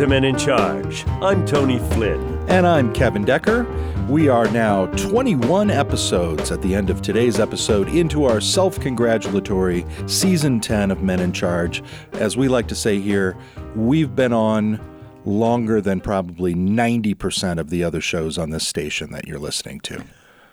To Men in Charge. I'm Tony Flynn. And I'm Kevin Decker. We are now 21 episodes at the end of today's episode into our self congratulatory season 10 of Men in Charge. As we like to say here, we've been on longer than probably 90% of the other shows on this station that you're listening to.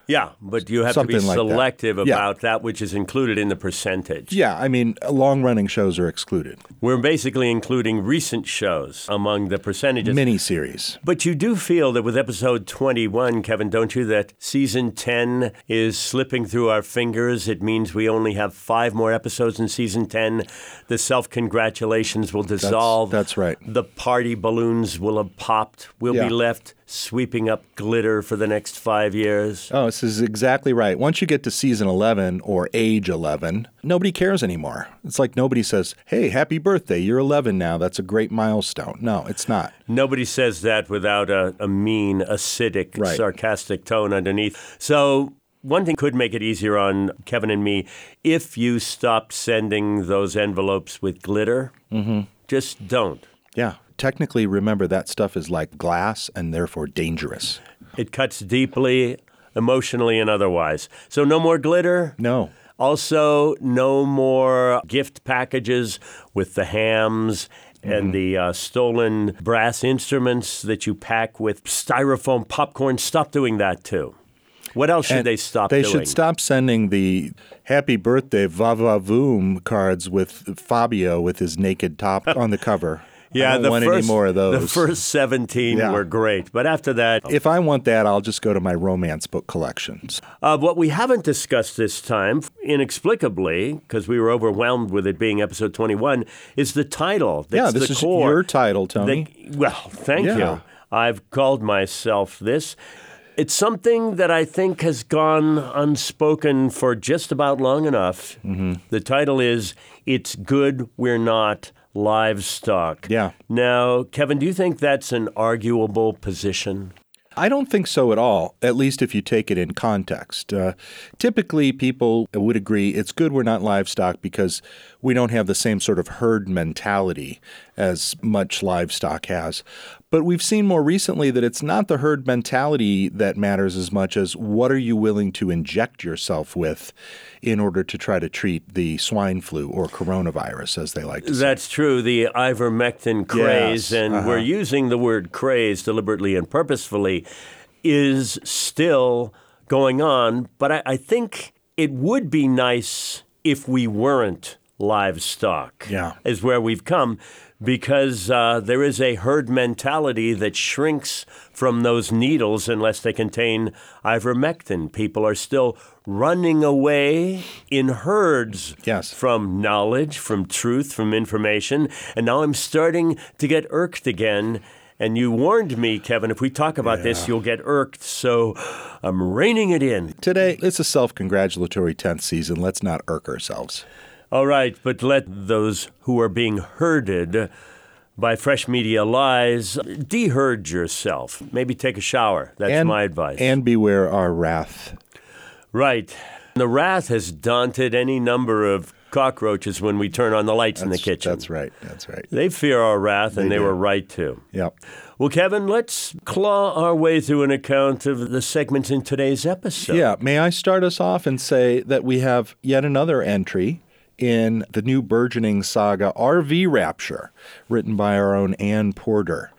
Yeah, but you have Something to be like that. selective Yeah. about that which is included in the percentage. Yeah, I mean, long running shows are excluded. We're basically including recent shows among the percentages. Miniseries. But you do feel that with episode 21, Kevin, don't you, that season 10 is slipping through our fingers? It means we only have five more episodes in season 10. The self congratulations will dissolve. that's right. The party balloons will have popped. We'll Yeah. be left sweeping up glitter for the next five years. Oh, this is exactly right. Once you get to season 11 or age 11, nobody cares anymore. It's like nobody says, hey, happy birthday, you're 11 now. That's a great milestone. No, it's not. Nobody says that without a, a mean, acidic, Right. sarcastic tone underneath. So, one thing could make it easier on Kevin and me if you stopped sending those envelopes with glitter. Mm-hmm. Just don't. Yeah. Technically, remember that stuff is like glass and therefore dangerous. It cuts deeply, emotionally and otherwise. So, no more glitter. No. Also, no more gift packages with the hams Mm-hmm. and the uh, stolen brass instruments that you pack with styrofoam popcorn. Stop doing that too. What else should And they stop They doing? should stop sending the happy birthday va va voom cards with Fabio with his naked top on the cover. Yeah, the first, more of those. The first 17 Yeah. were great, but after that, if I want that, I'll just go to my romance book collections. Uh, what we haven't discussed this time, inexplicably, because we were overwhelmed with it being episode 21, is the title. That's yeah, this the is core. your title, Tony. The- well, thank Yeah. you. I've called myself this. It's something that I think has gone unspoken for just about long enough. Mm-hmm. The title is It's Good We're Not Livestock. Yeah. Now, Kevin, do you think that's an arguable position? I don't think so at all, at least if you take it in context. Uh, typically, people would agree it's good we're not livestock because we don't have the same sort of herd mentality as much livestock has. But we've seen more recently that it's not the herd mentality that matters as much as what are you willing to inject yourself with in order to try to treat the swine flu or coronavirus, as they like to say. That's true, the ivermectin craze, Yes, and uh-huh. we're using the word craze deliberately and purposefully, is still going on. But I, I think it would be nice if we weren't livestock, Yeah. is where we've come. Because uh, there is a herd mentality that shrinks from those needles unless they contain ivermectin. People are still running away in herds Yes. from knowledge, from truth, from information. And now I'm starting to get irked again. And you warned me, Kevin, if we talk about this, you'll get irked. So I'm reining it in. Today, it's a self congratulatory 10th season. Let's not irk ourselves. All right, but let those who are being herded by fresh media lies deherd yourself. Maybe take a shower. That's and, my advice. And beware our wrath. right. The wrath has daunted any number of cockroaches when we turn on the lights in the kitchen. That's right. That's right. They fear our wrath, and They were right to. Yep. Well, Kevin, let's claw our way through an account of the segments in today's episode. Yeah. May I start us off and say that we have yet another entry in the new burgeoning saga RV Rapture, written by our own Ann Porter.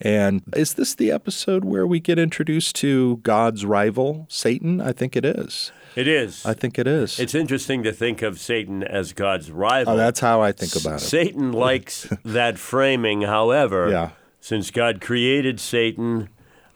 And is this the episode where we get introduced to God's rival, Satan? I think it is. It is. I think it is. it's interesting to think of Satan as God's rival. oh, that's how I think about it. Satan likes that framing, however, Yeah. since God created Satan,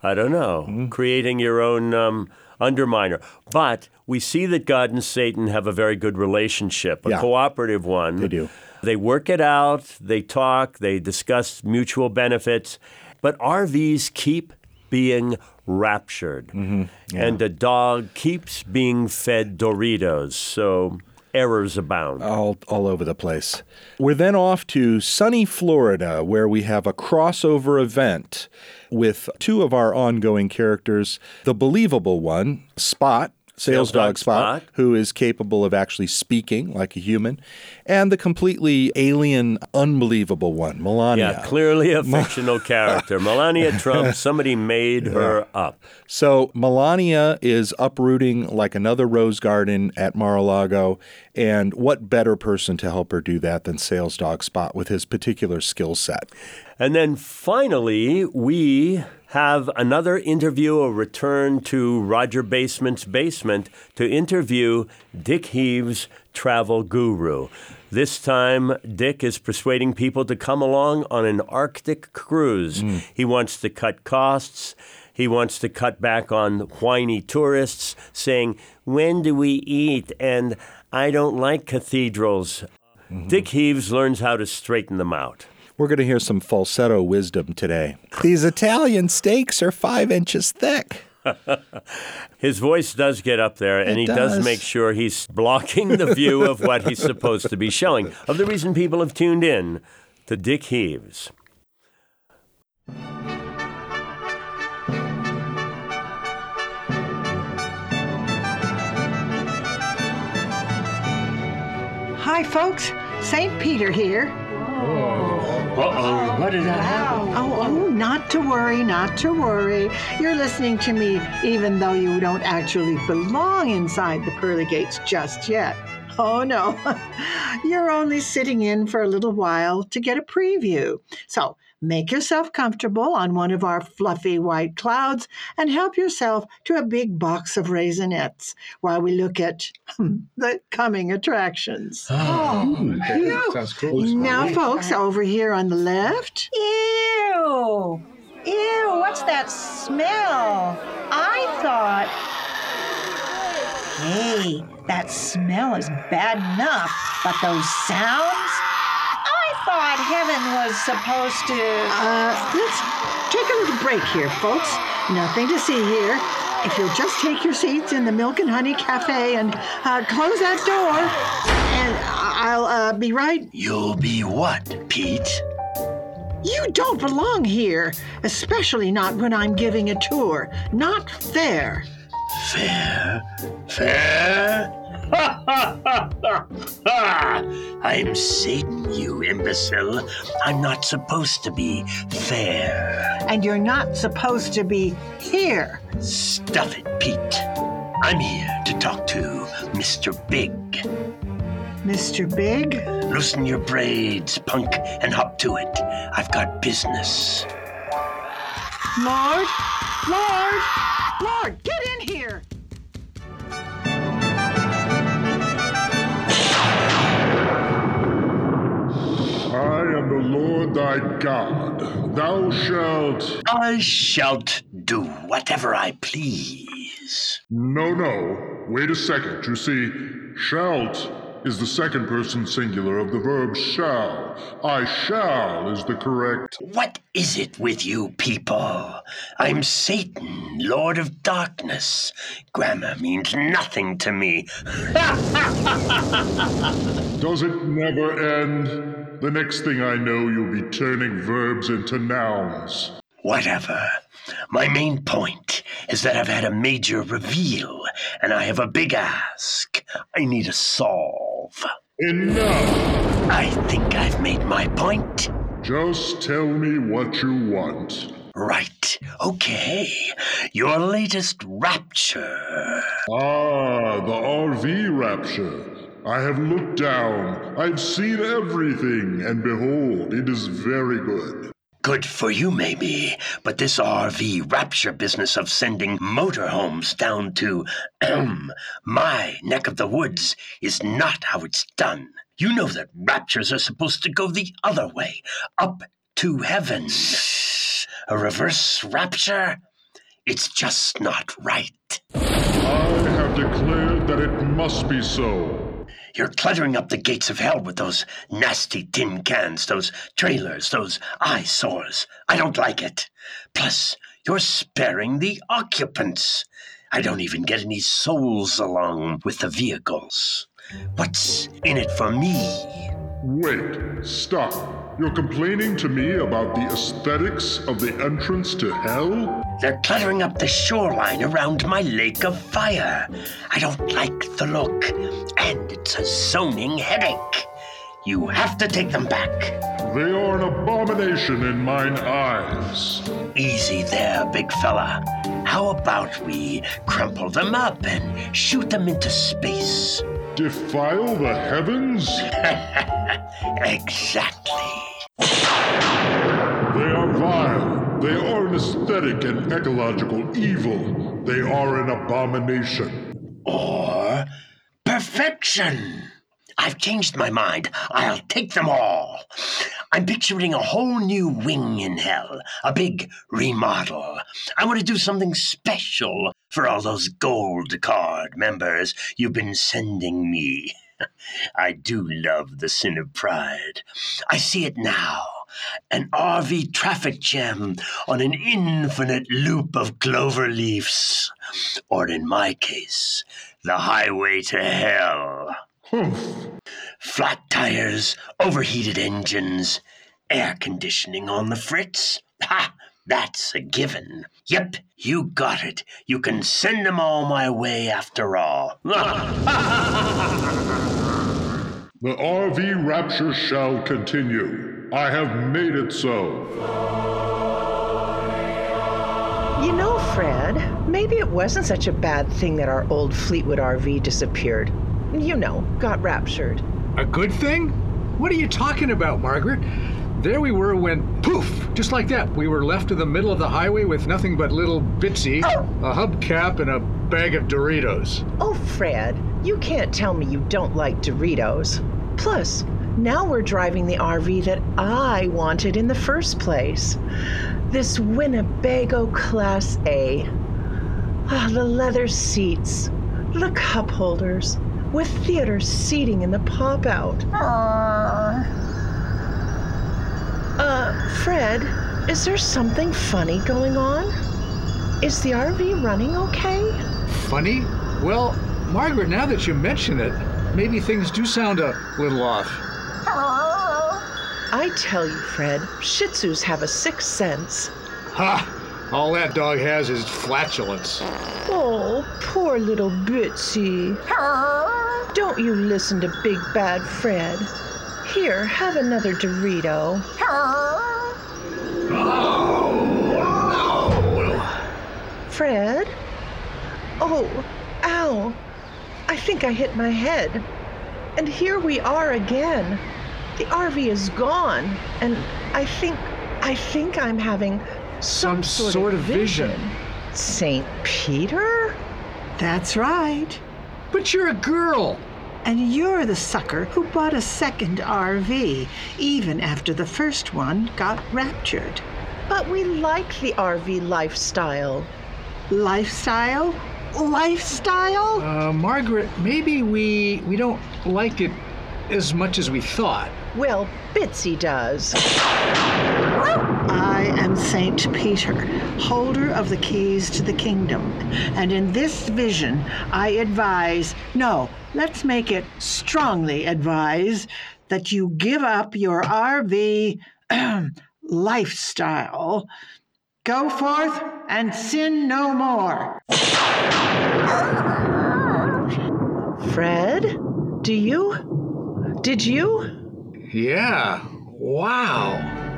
I don't know, Mm-hmm. creating your own um, underminer. But we see that God and Satan have a very good relationship, a Yeah. cooperative one. They do. They work it out, they talk, they discuss mutual benefits, but RVs keep being raptured. Mm-hmm. And a dog keeps being fed Doritos. So errors abound. all, all over the place. We're then off to sunny Florida, where we have a crossover event with two of our ongoing characters. The believable one, Spot, Sales, Dog, Spot, Spot. who is capable of actually speaking like a human, and the completely alien, unbelievable one, Melania. Yeah, clearly a fictional character. Melania Trump, somebody made her up. So Melania is uprooting like another rose garden at Mar-a-Lago, and what better person to help her do that than Sales Dog Spot with his particular skill set? And then finally, we have another interview, a return to Roger Basement's basement to interview Dick Heaves, travel guru. This time, Dick is persuading people to come along on an Arctic cruise. Hmm. He wants to cut costs. He wants to cut back on whiny tourists, saying, When do we eat? And I don't like cathedrals. Mm-hmm. Dick Heaves learns how to straighten them out. We're going to hear some falsetto wisdom today. These Italian steaks are five inches thick. His voice does get up there, and It he does. does. make sure he's blocking the view of what he's supposed to be showing, of the reason people have tuned in to Dick Heaves. Hi, folks. St. Peter here. Uh-oh, what did that happen? Oh, oh, not to worry, not to worry. You're listening to me even though you don't actually belong inside the pearly gates just yet. Oh, no. You're only sitting in for a little while to get a preview. So make yourself comfortable on one of our fluffy white clouds and help yourself to a big box of raisinets while we look at hmm, the coming attractions. Oh, okay. Sounds cool. Now, folks, over here on the left. Ew! Ew, what's that smell? I thought. Hey, that smell is bad enough, but those sounds? I thought heaven was supposed to. Uh, let's take a little break here, folks. Nothing to see here. If you'll just take your seats in the Milk and Honey Cafe and uh, close that door, and I'll uh, be right You'll be what, Pete? you don't belong here, especially not when I'm giving a tour. Not fair. Fair? Fair? I'm Satan, you imbecile. I'm not supposed to be fair. And you're not supposed to be here. Stuff it, Pete. I'm here to talk to Mr. Big. Mr. Big? Loosen your braids, punk, and hop to it. I've got business. Lord? Lord? Lord, get the Lord thy God. Thou shalt. I shalt do whatever I please. No, no. Wait a second. You see, shalt is the second person singular of the verb shall. I shall is the correct. What is it with you people? I'm Satan, Lord of Darkness. Grammar means nothing to me. Does it never end? The next thing I know, you'll be turning verbs into nouns. Whatever. My main point is that I've had a major reveal, and I have a big ask. I need a solve. Enough! I think I've made my point. Just tell me what you want. Right. Okay. Your latest rapture. Ah, the RV rapture. I have looked down. I've seen everything, and behold, it is very good. Good for you, maybe, but this RV rapture business of sending motorhomes down to my neck of the woods is not how it's done. You know that raptures are supposed to go the other way, up to heaven. A reverse rapture? It's just not right. I have declared that it must be so. You're cluttering up the gates of hell with those nasty tin cans, those trailers, those eyesores. I don't like it. Plus, you're sparing the occupants. I don't even get any souls along with the vehicles. What's in it for me? Wait, stop. You're complaining to me about the aesthetics of the entrance to hell? They're cluttering up the shoreline around my lake of fire. I don't like the look, and it's a zoning headache. You have to take them back. They are an abomination in mine eyes. Easy there, big fella. How about we crumple them up and shoot them into space? Defile the heavens? exactly. They are vile. They are an aesthetic and ecological evil. They are an abomination. Or perfection. I've changed my mind. I'll take them all. I'm picturing a whole new wing in hell, a big remodel. I want to do something special for all those gold card members you've been sending me. I do love the sin of pride. I see it now. An RV traffic jam on an infinite loop of clover leaves. Or in my case, the highway to hell. Hmm. Humph. Flat tires, overheated engines, air conditioning on the fritz. Ha! That's a given. Yep, you got it. You can send them all my way after all. The RV rapture shall continue. I have made it so. You know, Fred, maybe it wasn't such a bad thing that our old Fleetwood RV disappeared. You know, got raptured. A good thing? What are you talking about, Margaret? There we were when, poof, just like that, we were left in the middle of the highway with nothing but little Bitsy, a hubcap, and a bag of Doritos. Oh, Fred, you can't tell me you don't like Doritos. Plus, now we're driving the RV that I wanted in the first place. This Winnebago Class A. Ah, the leather seats, the cup holders, with theater seating in the pop out. Uh, Fred, is there something funny going on? Is the RV running okay? Funny? Well, Margaret, now that you mention it, maybe things do sound a little off. Hello? I tell you, Fred, Shih Tzus have a sixth sense. Ha! All that dog has is flatulence. Oh, poor little Bitsy. Don't you listen to Big Bad Fred. Here, have another Dorito. Fred? Oh, ow. I think I hit my head. And here we are again. The RV is gone, and I think I think I'm having some, Some sort of vision. St. Peter? That's right. But you're a girl. And you're the sucker who bought a second RV, even after the first one got raptured. But we like the RV lifestyle. Lifestyle? Lifestyle? Uh, Margaret, maybe we we don't like it as much as we thought. Well, Bitsy does. Am Saint Peter, holder of the keys to the kingdom. And in this vision, I advise no, let's make it strongly advise that you give up your RV lifestyle. Go forth and sin no more. Fred, do you? Did you? Yeah. Wow.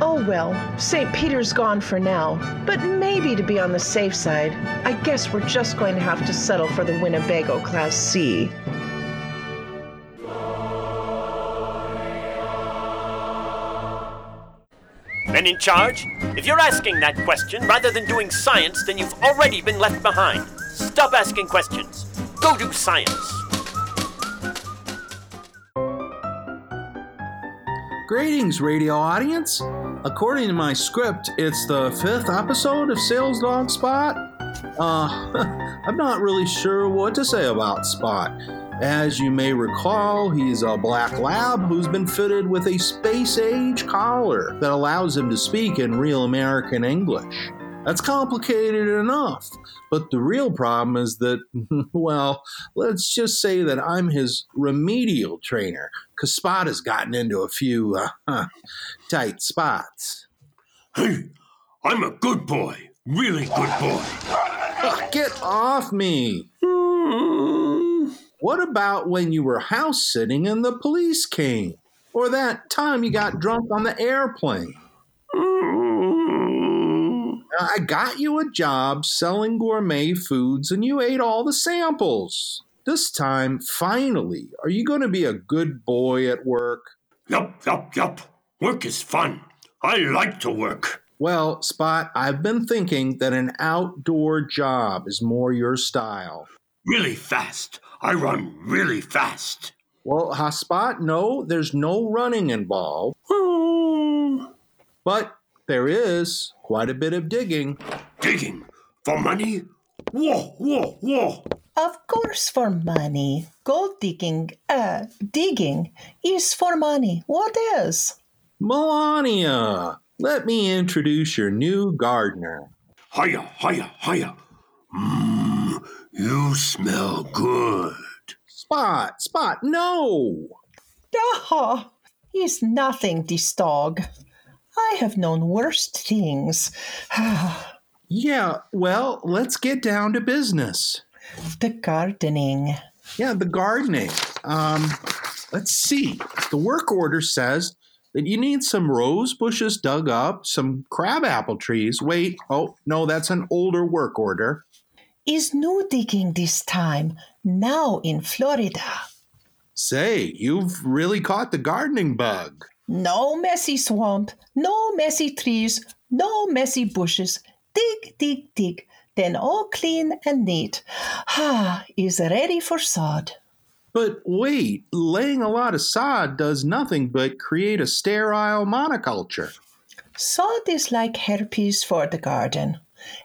Oh well, St. Peter's gone for now. But maybe to be on the safe side, I guess we're just going to have to settle for the Winnebago Class C. Men in charge? If you're asking that question rather than doing science, then you've already been left behind. Stop asking questions. Go do science. Greetings, radio audience. According to my script, it's the fifth episode of Sales Dog Spot. Uh, I'm not really sure what to say about Spot. As you may recall, he's a black lab who's been fitted with a space age collar that allows him to speak in real American English. That's complicated enough. But the real problem is that, well, let's just say that I'm his remedial trainer, because Spot has gotten into a few uh, tight spots. Hey, I'm a good boy. Really good boy. Get off me! What about when you were house sitting and the police came? Or that time you got drunk on the airplane? I got you a job selling gourmet foods and you ate all the samples. This time, finally, are you going to be a good boy at work? Yup, yup, yup. Work is fun. I like to work. Well, Spot, I've been thinking that an outdoor job is more your style. Really fast. I run really fast. Well, ha, Spot, no, there's no running involved. Hmm. But there is quite a bit of digging. Digging? For money? Whoa, whoa, whoa. Of course, for money. Gold digging, uh, digging is for money. What else? Melania, let me introduce your new gardener. Hiya, hiya, hiya. Mmm, you smell good. Spot, Spot, no! Ah, he's nothing, this dog. I have known worse things. Yeah, well, let's get down to business. the gardening. Yeah, the gardening. Um, let's see. The work order says that you need some rose bushes dug up, some crabapple trees. Wait, oh, no, that's an older work order. Is new digging this time, now in Florida. Say, you've really caught the gardening bug. No messy swamp, no messy trees, no messy bushes. Dig, dig, dig. Then all clean and neat. Ah, is ready for sod. But wait, laying a lot of sod does nothing but create a sterile monoculture. Sod is like herpes for the garden,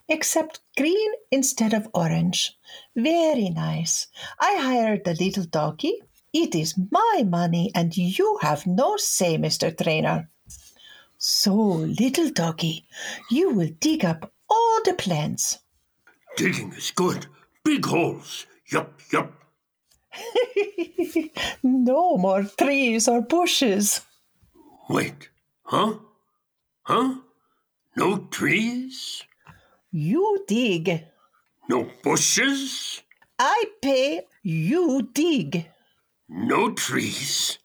except green instead of orange. Very nice. I hired the little doggy. It is my money, and you have no say, Mr. Trainer. So, little doggy, you will dig up all the plants. Digging is good. Big holes. Yup, yup. no more trees or bushes. Wait. Huh? Huh? No trees? You dig. No bushes? I pay, you dig. No trees?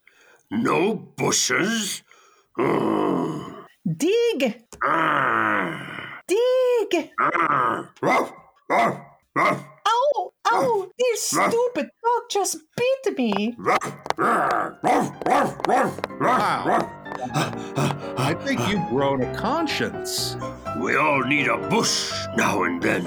No bushes? Mm. Dig, Ah. dig. Ah. Ruff, ruff, ruff, Ow, ow, this ah. Ah. stupid dog just bit me. ruff, Wow. I think you've grown a conscience. We all need a bush now and then.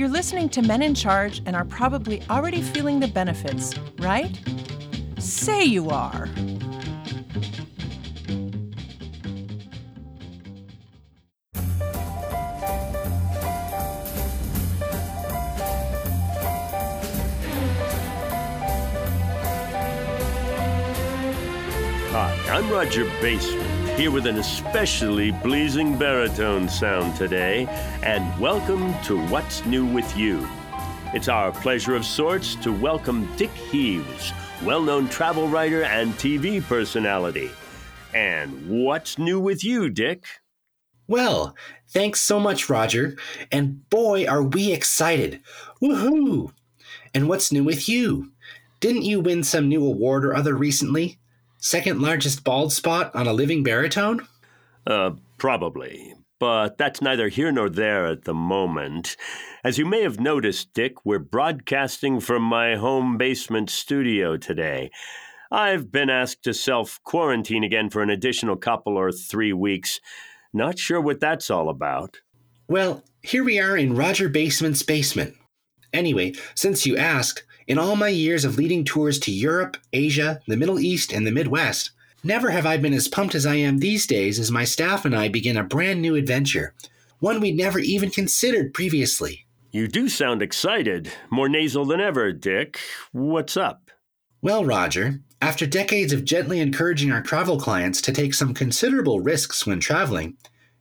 You're listening to Men in Charge and are probably already feeling the benefits, right? Say you are. Hi, I'm Roger Basement, here with an especially pleasing baritone sound today, and welcome to What's New with You. It's our pleasure of sorts to welcome Dick Heaves, well known travel writer and TV personality. And what's new with you, Dick? Well, thanks so much, Roger. And boy, are we excited! Woohoo! And what's new with you? Didn't you win some new award or other recently? Second largest bald spot on a living baritone? Uh, Probably. But that's neither here nor there at the moment. As you may have noticed, Dick, we're broadcasting from my home basement studio today. I've been asked to self quarantine again for an additional couple or three weeks. Not sure what that's all about. Well, here we are in Roger Basement's basement. Anyway, since you asked, in all my years of leading tours to Europe, Asia, the Middle East, and the Midwest, never have I been as pumped as I am these days as my staff and I begin a brand new adventure, one we'd never even considered previously. You do sound excited, more nasal than ever, Dick. What's up? Well, Roger, after decades of gently encouraging our travel clients to take some considerable risks when traveling,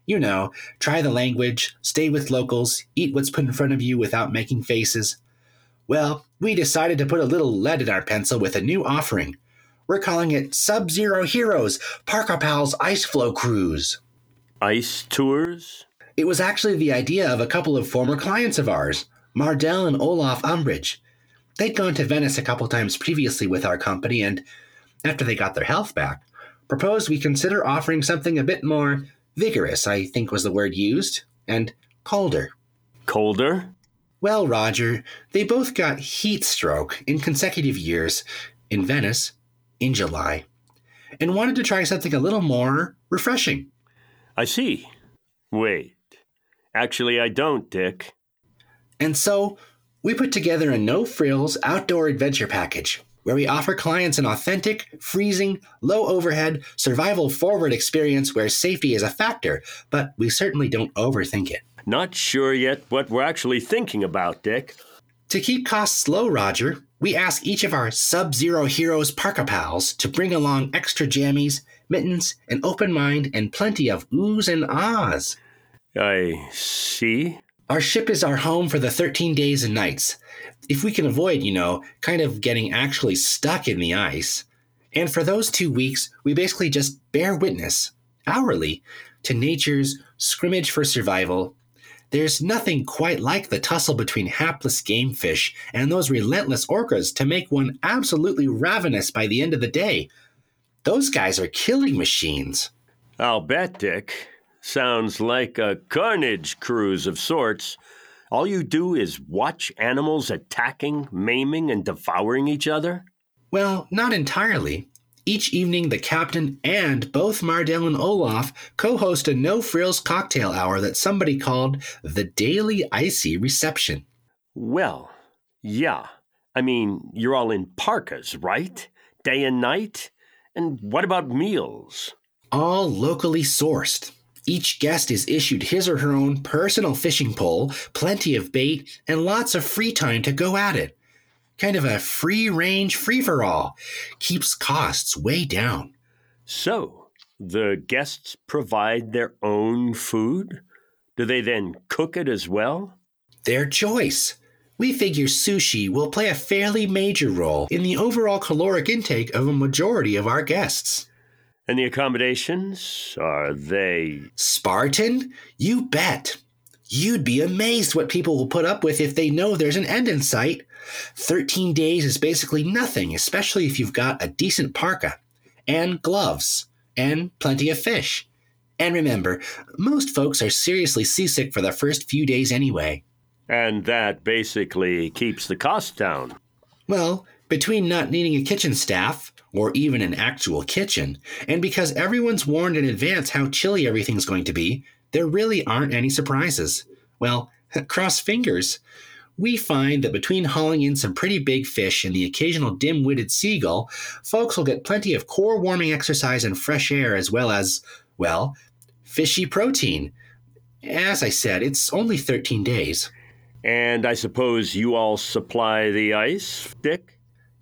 you know, try the language, stay with locals, eat what's put in front of you without making faces. Well, we decided to put a little lead in our pencil with a new offering. We're calling it Sub Zero Heroes Parka Pals Ice Flow Cruise. Ice tours? It was actually the idea of a couple of former clients of ours, Mardell and Olaf Umbridge. They'd gone to Venice a couple times previously with our company, and after they got their health back, proposed we consider offering something a bit more vigorous, I think was the word used, and colder. Colder? Well, Roger, they both got heat stroke in consecutive years in Venice in July and wanted to try something a little more refreshing. I see. Wait. Actually, I don't, Dick. And so we put together a no frills outdoor adventure package where we offer clients an authentic, freezing, low overhead, survival forward experience where safety is a factor, but we certainly don't overthink it. Not sure yet what we're actually thinking about, Dick. To keep costs low, Roger, we ask each of our Sub Zero Heroes Parka Pals to bring along extra jammies, mittens, an open mind, and plenty of oohs and ahs. I see. Our ship is our home for the 13 days and nights. If we can avoid, you know, kind of getting actually stuck in the ice. And for those two weeks, we basically just bear witness, hourly, to nature's scrimmage for survival. There's nothing quite like the tussle between hapless game fish and those relentless orcas to make one absolutely ravenous by the end of the day. Those guys are killing machines. I'll bet, Dick. Sounds like a carnage cruise of sorts. All you do is watch animals attacking, maiming, and devouring each other? Well, not entirely. Each evening, the captain and both Mardell and Olaf co host a no frills cocktail hour that somebody called the Daily Icy Reception. Well, yeah. I mean, you're all in parkas, right? Day and night? And what about meals? All locally sourced. Each guest is issued his or her own personal fishing pole, plenty of bait, and lots of free time to go at it. Kind of a free range free for all. Keeps costs way down. So, the guests provide their own food? Do they then cook it as well? Their choice. We figure sushi will play a fairly major role in the overall caloric intake of a majority of our guests. And the accommodations? Are they. Spartan? You bet. You'd be amazed what people will put up with if they know there's an end in sight. 13 days is basically nothing, especially if you've got a decent parka, and gloves, and plenty of fish. And remember, most folks are seriously seasick for the first few days anyway. And that basically keeps the cost down. Well, between not needing a kitchen staff, or even an actual kitchen, and because everyone's warned in advance how chilly everything's going to be, there really aren't any surprises. Well, cross fingers. We find that between hauling in some pretty big fish and the occasional dim witted seagull, folks will get plenty of core warming exercise and fresh air, as well as, well, fishy protein. As I said, it's only 13 days. And I suppose you all supply the ice, Dick?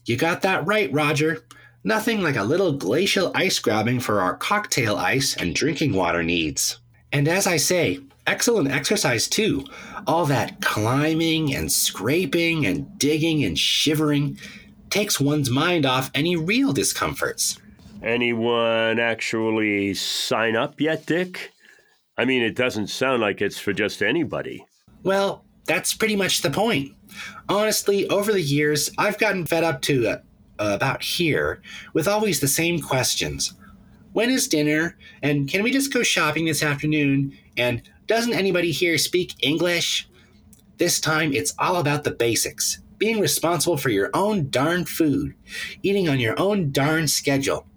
You got that right, Roger. Nothing like a little glacial ice grabbing for our cocktail ice and drinking water needs. And as I say, excellent exercise too. All that climbing and scraping and digging and shivering takes one's mind off any real discomforts. Anyone actually sign up yet, Dick? I mean, it doesn't sound like it's for just anybody. Well, that's pretty much the point. Honestly, over the years, I've gotten fed up to uh, about here with always the same questions. When is dinner? And can we just go shopping this afternoon? And doesn't anybody here speak English? This time it's all about the basics being responsible for your own darn food, eating on your own darn schedule,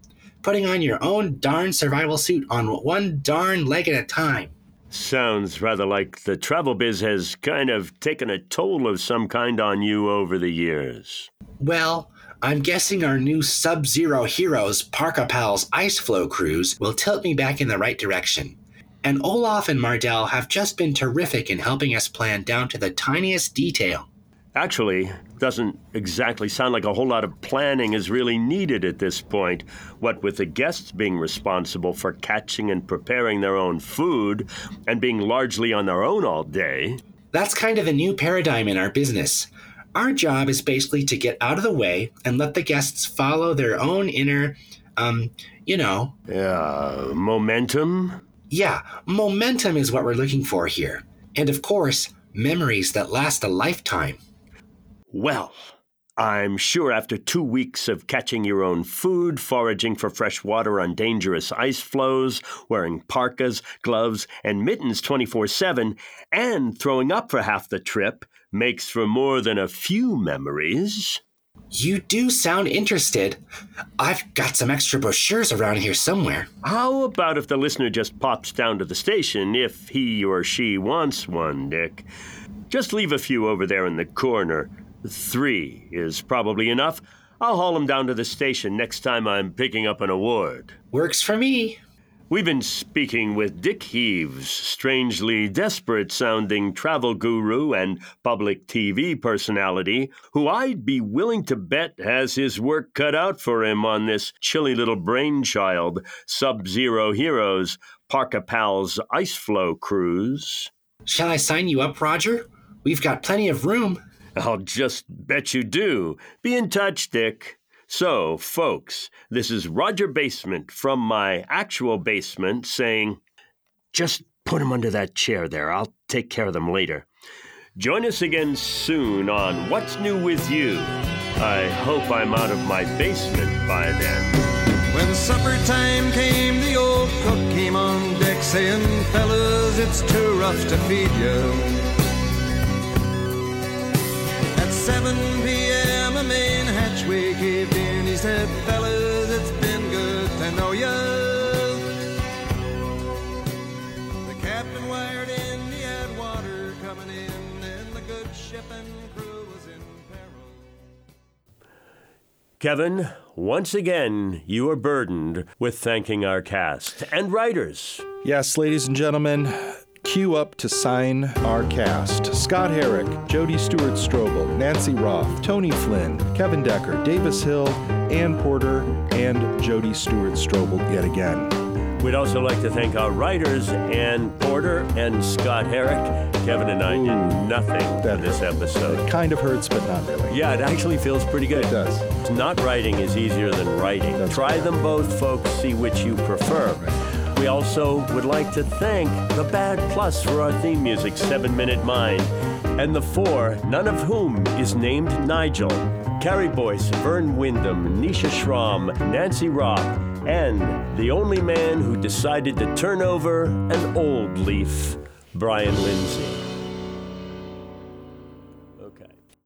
putting on your own darn survival suit on one darn leg at a time. Sounds rather like the travel biz has kind of taken a toll of some kind on you over the years. Well, I'm guessing our new Sub Zero Heroes Parka Pals Ice Flow cruise will tilt me back in the right direction. And Olaf and Mardell have just been terrific in helping us plan down to the tiniest detail. Actually, doesn't exactly sound like a whole lot of planning is really needed at this point. What with the guests being responsible for catching and preparing their own food and being largely on their own all day. That's kind of a new paradigm in our business. Our job is basically to get out of the way and let the guests follow their own inner, um, you know. Uh, momentum? Yeah, momentum is what we're looking for here. And of course, memories that last a lifetime. Well, I'm sure after two weeks of catching your own food, foraging for fresh water on dangerous ice floes, wearing parkas, gloves, and mittens 24 7, and throwing up for half the trip makes for more than a few memories. You do sound interested. I've got some extra brochures around here somewhere. How about if the listener just pops down to the station if he or she wants one, Dick? Just leave a few over there in the corner. Three is probably enough. I'll haul them down to the station next time I'm picking up an award. Works for me. We've been speaking with Dick Heaves, strangely desperate sounding travel guru and public TV personality, who I'd be willing to bet has his work cut out for him on this chilly little brainchild, Sub Zero Heroes, Parka Pals Ice Flow Cruise. Shall I sign you up, Roger? We've got plenty of room. I'll just bet you do. Be in touch, Dick. So, folks, this is Roger Basement from my actual basement saying, just put 'em under that chair there. I'll take care of them later. Join us again soon on What's New with You. I hope I'm out of my basement by then. When supper time came, the old cook came on deck saying, Fellas, it's too rough to feed you. At 7 p.m., said, Fellas, it's been good to know you. The captain wired in, he had water coming in, and the good ship and crew was in peril. Kevin, once again, you are burdened with thanking our cast and writers. Yes, ladies and gentlemen, cue up to sign our cast Scott Herrick, Jody Stewart Strobel, Nancy Roth, Tony Flynn, Kevin Decker, Davis Hill, Ann Porter, and Jody Stewart Strobel yet again. We'd also like to thank our writers, Ann Porter and Scott Herrick. Kevin and I did nothing for this episode. It kind of hurts, but not really. Yeah, it actually feels pretty good. It does. Not writing is easier than writing. That's Try right. them both, folks, see which you prefer. We also would like to thank the Bad Plus for our theme music, Seven Minute Mind, and the four, none of whom is named Nigel. Carrie Boyce, Vern Wyndham, Nisha Schramm, Nancy Roth, and the only man who decided to turn over an old leaf, Brian Lindsay.